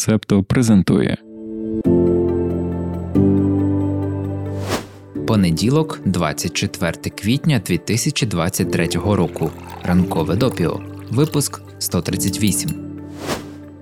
Септо презентує Понеділок, 24 квітня 2023 року. Ранкове допіо. Випуск 138.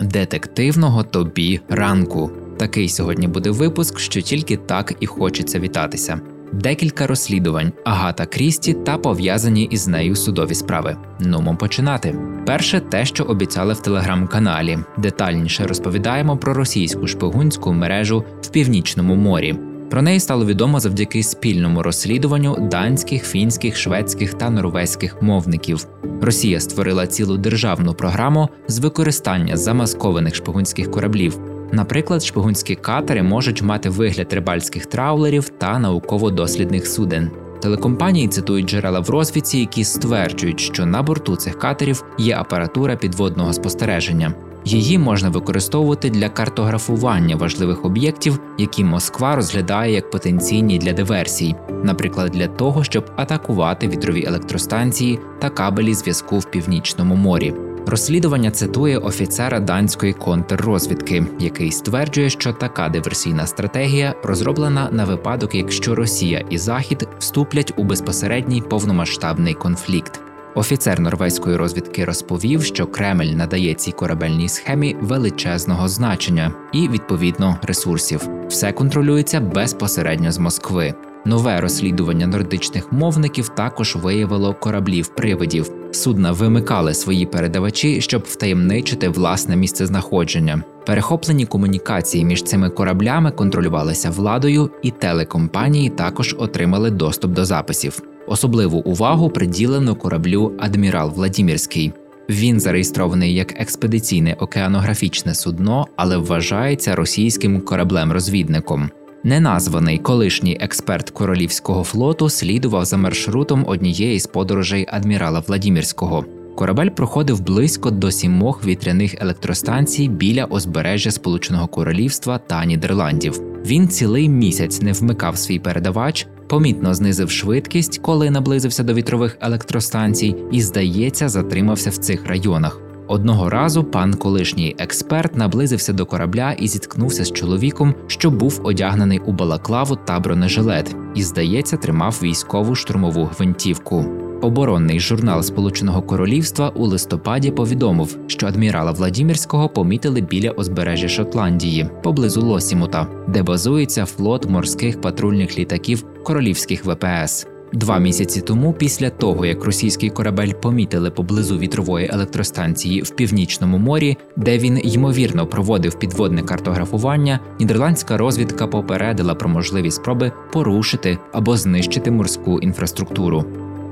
Детективного тобі ранку. Такий сьогодні буде випуск, що тільки так і хочеться вітатися декілька розслідувань Агата Крісті та пов'язані із нею судові справи. Нумо починати. Перше, те, що обіцяли в телеграм-каналі. Детальніше розповідаємо про російську шпигунську мережу в північному морі. Про неї стало відомо завдяки спільному розслідуванню данських, фінських, шведських та норвезьких мовників. Росія створила цілу державну програму з використання замаскованих шпигунських кораблів. Наприклад, шпигунські катери можуть мати вигляд рибальських траулерів та науково-дослідних суден. Телекомпанії цитують джерела в розвідці, які стверджують, що на борту цих катерів є апаратура підводного спостереження. Її можна використовувати для картографування важливих об'єктів, які Москва розглядає як потенційні для диверсій, наприклад, для того, щоб атакувати вітрові електростанції та кабелі зв'язку в північному морі. Розслідування цитує офіцера данської контррозвідки, який стверджує, що така диверсійна стратегія розроблена на випадок, якщо Росія і Захід вступлять у безпосередній повномасштабний конфлікт. Офіцер норвезької розвідки розповів, що Кремль надає цій корабельній схемі величезного значення і, відповідно, ресурсів. Все контролюється безпосередньо з Москви. Нове розслідування нордичних мовників також виявило кораблів привидів. Судна вимикали свої передавачі, щоб втаємничити власне місце знаходження. Перехоплені комунікації між цими кораблями контролювалися владою, і телекомпанії також отримали доступ до записів. Особливу увагу приділено кораблю Адмірал Владімірський. Він зареєстрований як експедиційне океанографічне судно, але вважається російським кораблем-розвідником. Неназваний колишній експерт королівського флоту слідував за маршрутом однієї з подорожей адмірала Владімірського. Корабель проходив близько до сімох вітряних електростанцій біля озбережжя Сполученого Королівства та Нідерландів. Він цілий місяць не вмикав свій передавач, помітно знизив швидкість, коли наблизився до вітрових електростанцій, і, здається, затримався в цих районах. Одного разу пан колишній експерт наблизився до корабля і зіткнувся з чоловіком, що був одягнений у балаклаву та бронежилет, і, здається, тримав військову штурмову гвинтівку. Оборонний журнал Сполученого Королівства у листопаді повідомив, що адмірала Владімірського помітили біля озбережжя Шотландії поблизу Лосімута, де базується флот морських патрульних літаків королівських ВПС. Два місяці тому, після того як російський корабель помітили поблизу вітрової електростанції в північному морі, де він ймовірно проводив підводне картографування, нідерландська розвідка попередила про можливі спроби порушити або знищити морську інфраструктуру.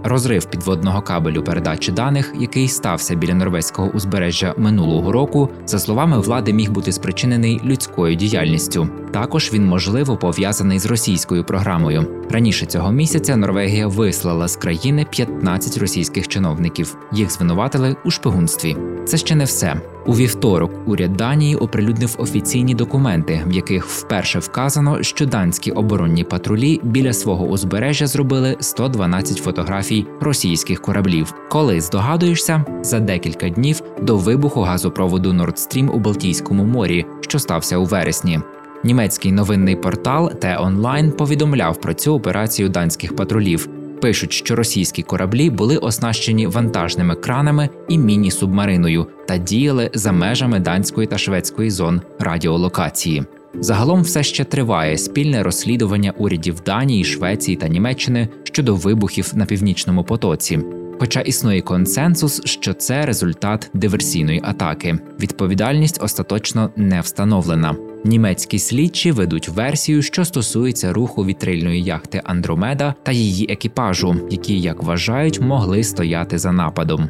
Розрив підводного кабелю передачі даних, який стався біля норвезького узбережжя минулого року, за словами влади, міг бути спричинений людською діяльністю. Також він можливо пов'язаний з російською програмою. Раніше цього місяця Норвегія вислала з країни 15 російських чиновників. Їх звинуватили у шпигунстві. Це ще не все. У вівторок уряд Данії оприлюднив офіційні документи, в яких вперше вказано, що данські оборонні патрулі біля свого узбережжя зробили 112 фотографій російських кораблів. Коли здогадуєшся, за декілька днів до вибуху газопроводу Nord Stream у Балтійському морі, що стався у вересні. Німецький новинний портал T-Online повідомляв про цю операцію данських патрулів. Пишуть, що російські кораблі були оснащені вантажними кранами і міні-субмариною та діяли за межами данської та шведської зон радіолокації. Загалом все ще триває спільне розслідування урядів Данії, Швеції та Німеччини щодо вибухів на північному потоці. Хоча існує консенсус, що це результат диверсійної атаки. Відповідальність остаточно не встановлена. Німецькі слідчі ведуть версію, що стосується руху вітрильної яхти Андромеда та її екіпажу, які, як вважають, могли стояти за нападом.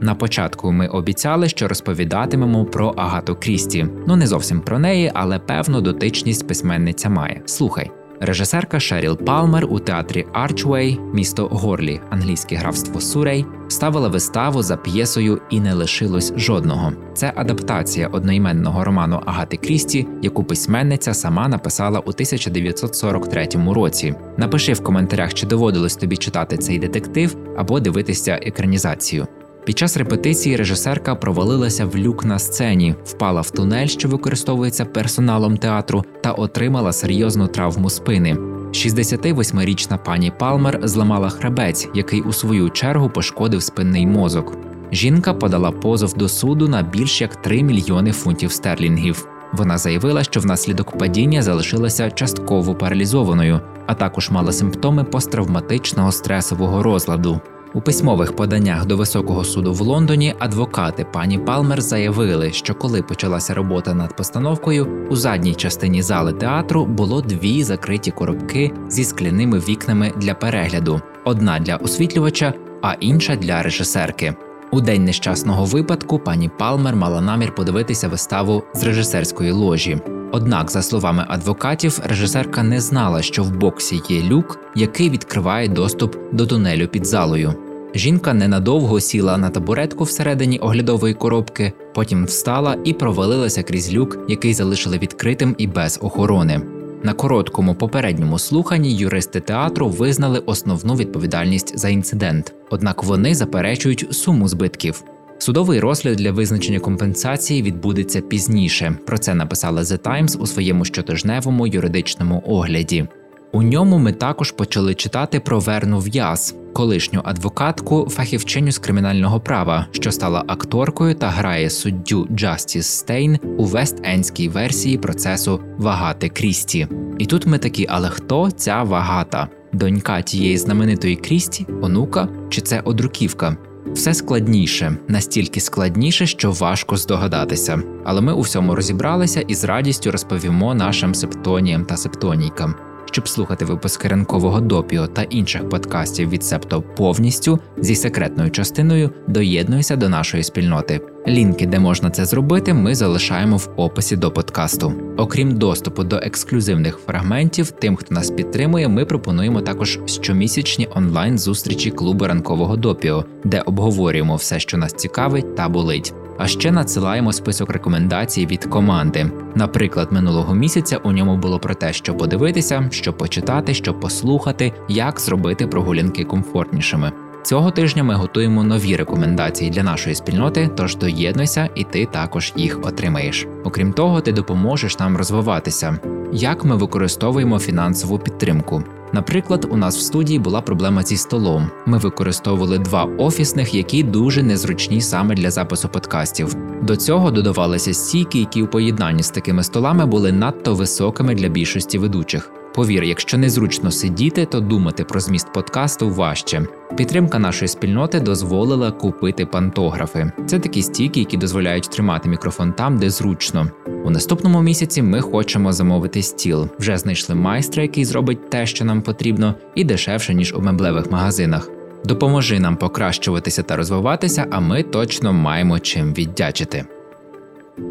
На початку ми обіцяли, що розповідатимемо про Агату Крісті. Ну не зовсім про неї, але певну дотичність письменниця має. Слухай. Режисерка Шеріл Палмер у театрі Арчвей, місто Горлі, англійське графство Сурей, ставила виставу за п'єсою і не лишилось жодного. Це адаптація одноіменного роману Агати Крісті, яку письменниця сама написала у 1943 році. Напиши в коментарях, чи доводилось тобі читати цей детектив або дивитися екранізацію. Під час репетиції режисерка провалилася в люк на сцені, впала в тунель, що використовується персоналом театру, та отримала серйозну травму спини. 68-річна пані Палмер зламала хребець, який у свою чергу пошкодив спинний мозок. Жінка подала позов до суду на більш як 3 мільйони фунтів стерлінгів. Вона заявила, що внаслідок падіння залишилася частково паралізованою, а також мала симптоми посттравматичного стресового розладу. У письмових поданнях до високого суду в Лондоні адвокати пані Палмер заявили, що коли почалася робота над постановкою, у задній частині зали театру було дві закриті коробки зі скляними вікнами для перегляду: одна для освітлювача, а інша для режисерки. У день нещасного випадку пані Палмер мала намір подивитися виставу з режисерської ложі. Однак, за словами адвокатів, режисерка не знала, що в боксі є люк, який відкриває доступ до тунелю під залою. Жінка ненадовго сіла на табуретку всередині оглядової коробки, потім встала і провалилася крізь люк, який залишили відкритим і без охорони. На короткому попередньому слуханні юристи театру визнали основну відповідальність за інцидент, однак вони заперечують суму збитків. Судовий розгляд для визначення компенсації відбудеться пізніше. Про це написала The Times у своєму щотижневому юридичному огляді. У ньому ми також почали читати про Верну В'яз, колишню адвокатку, фахівчиню з кримінального права, що стала акторкою та грає суддю Джастіс Стейн у вест-ендській версії процесу Вагати Крісті. І тут ми такі, але хто ця вагата? Донька тієї знаменитої Крісті, онука чи це одруківка? Все складніше, настільки складніше, що важко здогадатися. Але ми у всьому розібралися і з радістю розповімо нашим септоніям та септонійкам. Щоб слухати випуски ранкового допіо та інших подкастів від Септо повністю зі секретною частиною, доєднуйся до нашої спільноти. Лінки, де можна це зробити, ми залишаємо в описі до подкасту. Окрім доступу до ексклюзивних фрагментів, тим, хто нас підтримує, ми пропонуємо також щомісячні онлайн зустрічі клубу ранкового допіо, де обговорюємо все, що нас цікавить та болить. А ще надсилаємо список рекомендацій від команди. Наприклад, минулого місяця у ньому було про те, що подивитися, що почитати, що послухати, як зробити прогулянки комфортнішими. Цього тижня ми готуємо нові рекомендації для нашої спільноти, тож доєднуйся, і ти також їх отримаєш. Окрім того, ти допоможеш нам розвиватися. Як ми використовуємо фінансову підтримку? Наприклад, у нас в студії була проблема зі столом. Ми використовували два офісних, які дуже незручні саме для запису подкастів. До цього додавалися стійки, які у поєднанні з такими столами були надто високими для більшості ведучих. Повір, якщо незручно сидіти, то думати про зміст подкасту важче. Підтримка нашої спільноти дозволила купити пантографи. Це такі стійки, які дозволяють тримати мікрофон там, де зручно. У наступному місяці ми хочемо замовити стіл. Вже знайшли майстра, який зробить те, що нам потрібно, і дешевше ніж у меблевих магазинах. Допоможи нам покращуватися та розвиватися, а ми точно маємо чим віддячити.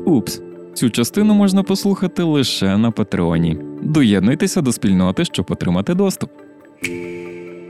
Упс, цю частину можна послухати лише на Патреоні. Доєднуйтеся до спільноти, щоб отримати доступ.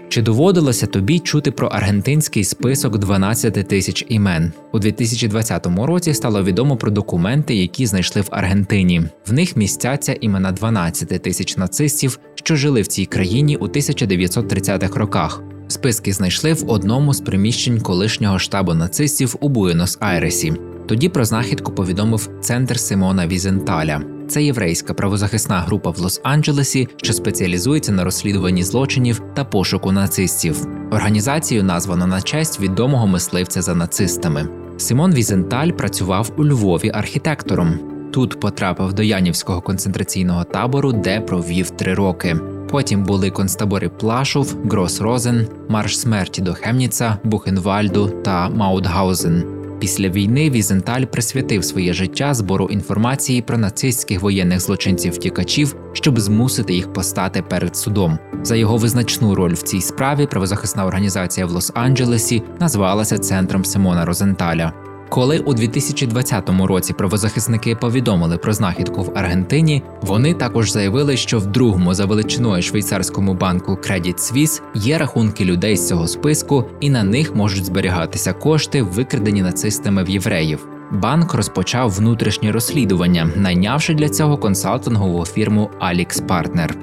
Чи доводилося тобі чути про аргентинський список 12 тисяч імен? У 2020 році стало відомо про документи, які знайшли в Аргентині. В них містяться імена 12 тисяч нацистів, що жили в цій країні у 1930-х роках. Списки знайшли в одному з приміщень колишнього штабу нацистів у Буенос-Айресі. Тоді про знахідку повідомив центр Симона Візенталя. Це єврейська правозахисна група в Лос-Анджелесі, що спеціалізується на розслідуванні злочинів та пошуку нацистів. Організацію названо на честь відомого мисливця за нацистами. Симон Візенталь працював у Львові архітектором. Тут потрапив до Янівського концентраційного табору, де провів три роки. Потім були концтабори Плашов, Грос Розен, Марш смерті до Хемніца, Бухенвальду та Маутгаузен. Після війни Візенталь присвятив своє життя збору інформації про нацистських воєнних злочинців-втікачів, щоб змусити їх постати перед судом. За його визначну роль в цій справі правозахисна організація в Лос-Анджелесі назвалася центром Симона Розенталя. Коли у 2020 році правозахисники повідомили про знахідку в Аргентині, вони також заявили, що в другому за величиною швейцарському банку Credit Suisse є рахунки людей з цього списку, і на них можуть зберігатися кошти, викрадені нацистами в євреїв. Банк розпочав внутрішнє розслідування, найнявши для цього консалтингову фірму Alix Partner.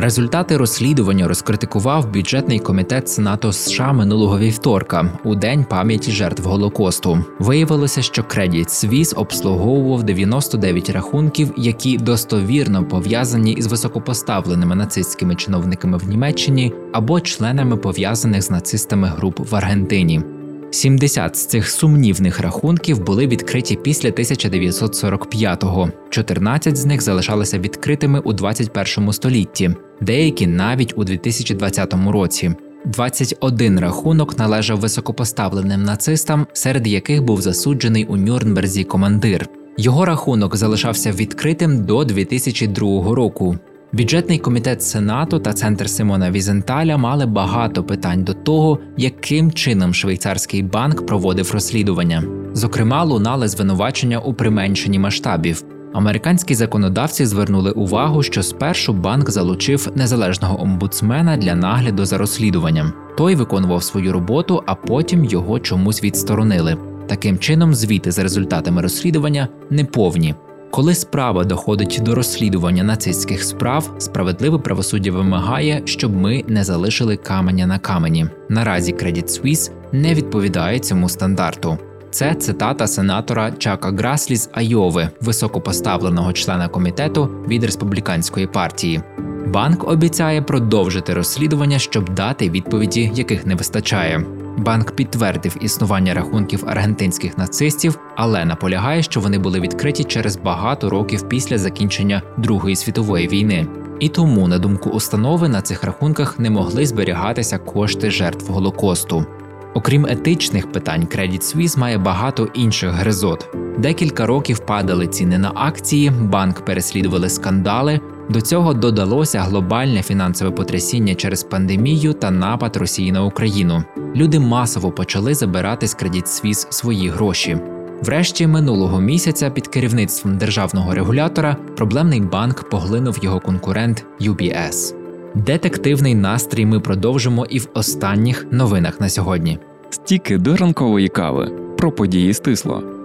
Результати розслідування розкритикував бюджетний комітет Сенату США минулого вівторка у день пам'яті жертв Голокосту. Виявилося, що Credit Suisse обслуговував 99 рахунків, які достовірно пов'язані із високопоставленими нацистськими чиновниками в Німеччині або членами пов'язаних з нацистами груп в Аргентині. 70 з цих сумнівних рахунків були відкриті після 1945-го. 14 з них залишалися відкритими у 21 столітті, деякі навіть у 2020 році. 21 рахунок належав високопоставленим нацистам, серед яких був засуджений у Нюрнберзі командир. Його рахунок залишався відкритим до 2002 року. Бюджетний комітет Сенату та центр Симона Візенталя мали багато питань до того, яким чином швейцарський банк проводив розслідування. Зокрема, лунали звинувачення у применшенні масштабів. Американські законодавці звернули увагу, що спершу банк залучив незалежного омбудсмена для нагляду за розслідуванням. Той виконував свою роботу, а потім його чомусь відсторонили. Таким чином, звіти за результатами розслідування неповні. Коли справа доходить до розслідування нацистських справ, справедливе правосуддя вимагає, щоб ми не залишили каменя на камені. Наразі Credit Suisse не відповідає цьому стандарту. Це цитата сенатора Чака Граслі з Айови, високопоставленого члена комітету від республіканської партії. Банк обіцяє продовжити розслідування, щоб дати відповіді, яких не вистачає. Банк підтвердив існування рахунків аргентинських нацистів, але наполягає, що вони були відкриті через багато років після закінчення Другої світової війни. І тому, на думку установи, на цих рахунках не могли зберігатися кошти жертв Голокосту. Окрім етичних питань, Credit Suisse має багато інших гризот. Декілька років падали ціни на акції, банк переслідували скандали. До цього додалося глобальне фінансове потрясіння через пандемію та напад Росії на Україну. Люди масово почали забирати з Credit Suisse свої гроші. Врешті минулого місяця під керівництвом державного регулятора проблемний банк поглинув його конкурент UBS. Детективний настрій ми продовжимо і в останніх новинах на сьогодні. Стіки до ранкової кави про події стисло.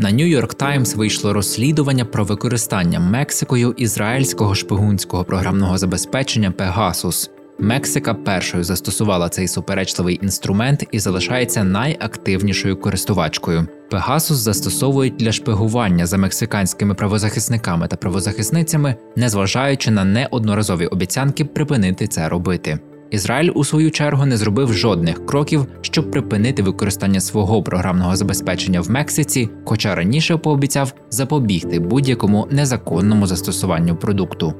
На New York Times вийшло розслідування про використання Мексикою ізраїльського шпигунського програмного забезпечення Pegasus. Мексика першою застосувала цей суперечливий інструмент і залишається найактивнішою користувачкою. Пегасус застосовують для шпигування за мексиканськими правозахисниками та правозахисницями, незважаючи на неодноразові обіцянки припинити це робити. Ізраїль у свою чергу не зробив жодних кроків, щоб припинити використання свого програмного забезпечення в Мексиці, хоча раніше пообіцяв запобігти будь-якому незаконному застосуванню продукту.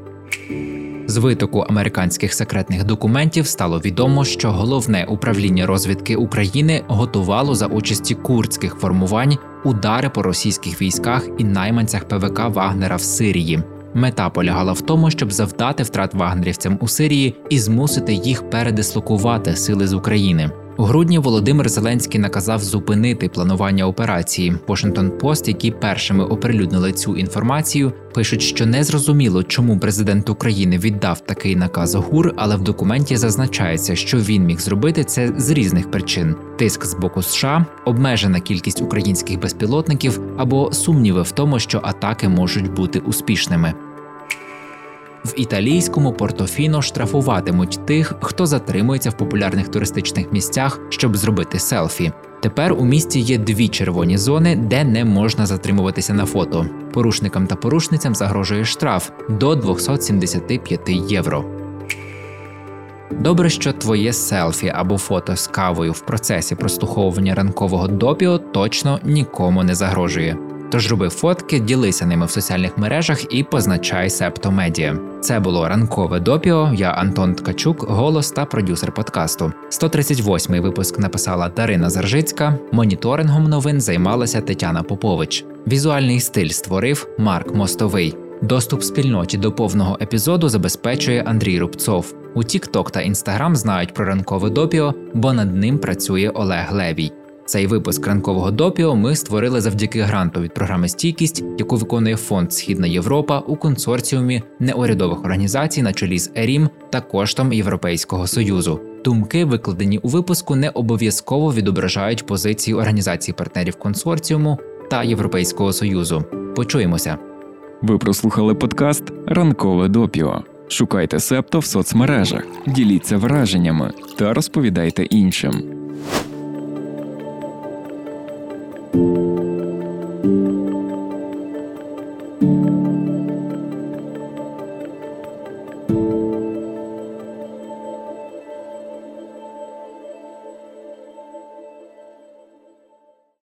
З витоку американських секретних документів стало відомо, що головне управління розвідки України готувало за участі курдських формувань удари по російських військах і найманцях ПВК Вагнера в Сирії. Мета полягала в тому, щоб завдати втрат вагнерівцям у Сирії і змусити їх передислокувати сили з України. У грудні Володимир Зеленський наказав зупинити планування операції. Washington Post, які першими оприлюднили цю інформацію, пишуть, що не зрозуміло, чому президент України віддав такий наказ ГУР, але в документі зазначається, що він міг зробити це з різних причин: тиск з боку США, обмежена кількість українських безпілотників або сумніви в тому, що атаки можуть бути успішними. В італійському Портофіно штрафуватимуть тих, хто затримується в популярних туристичних місцях, щоб зробити селфі. Тепер у місті є дві червоні зони, де не можна затримуватися на фото. Порушникам та порушницям загрожує штраф до 275 євро. Добре, що твоє селфі або фото з кавою в процесі прослуховування ранкового допіо точно нікому не загрожує. Тож роби фотки, ділися ними в соціальних мережах і позначай Септо Медіа. Це було ранкове допіо. Я Антон Ткачук, голос та продюсер подкасту. 138-й випуск написала Дарина Заржицька. Моніторингом новин займалася Тетяна Попович. Візуальний стиль створив Марк Мостовий. Доступ спільноті до повного епізоду забезпечує Андрій Рубцов. У TikTok та Instagram знають про ранкове допіо, бо над ним працює Олег Левій. Цей випуск ранкового допіо ми створили завдяки гранту від програми Стійкість, яку виконує фонд Східна Європа у консорціумі неурядових організацій на чолі з ЕРІМ та коштом Європейського союзу. Думки, викладені у випуску, не обов'язково відображають позиції організацій партнерів консорціуму та Європейського союзу. Почуємося. Ви прослухали подкаст Ранкове допіо. Шукайте септо в соцмережах, діліться враженнями та розповідайте іншим.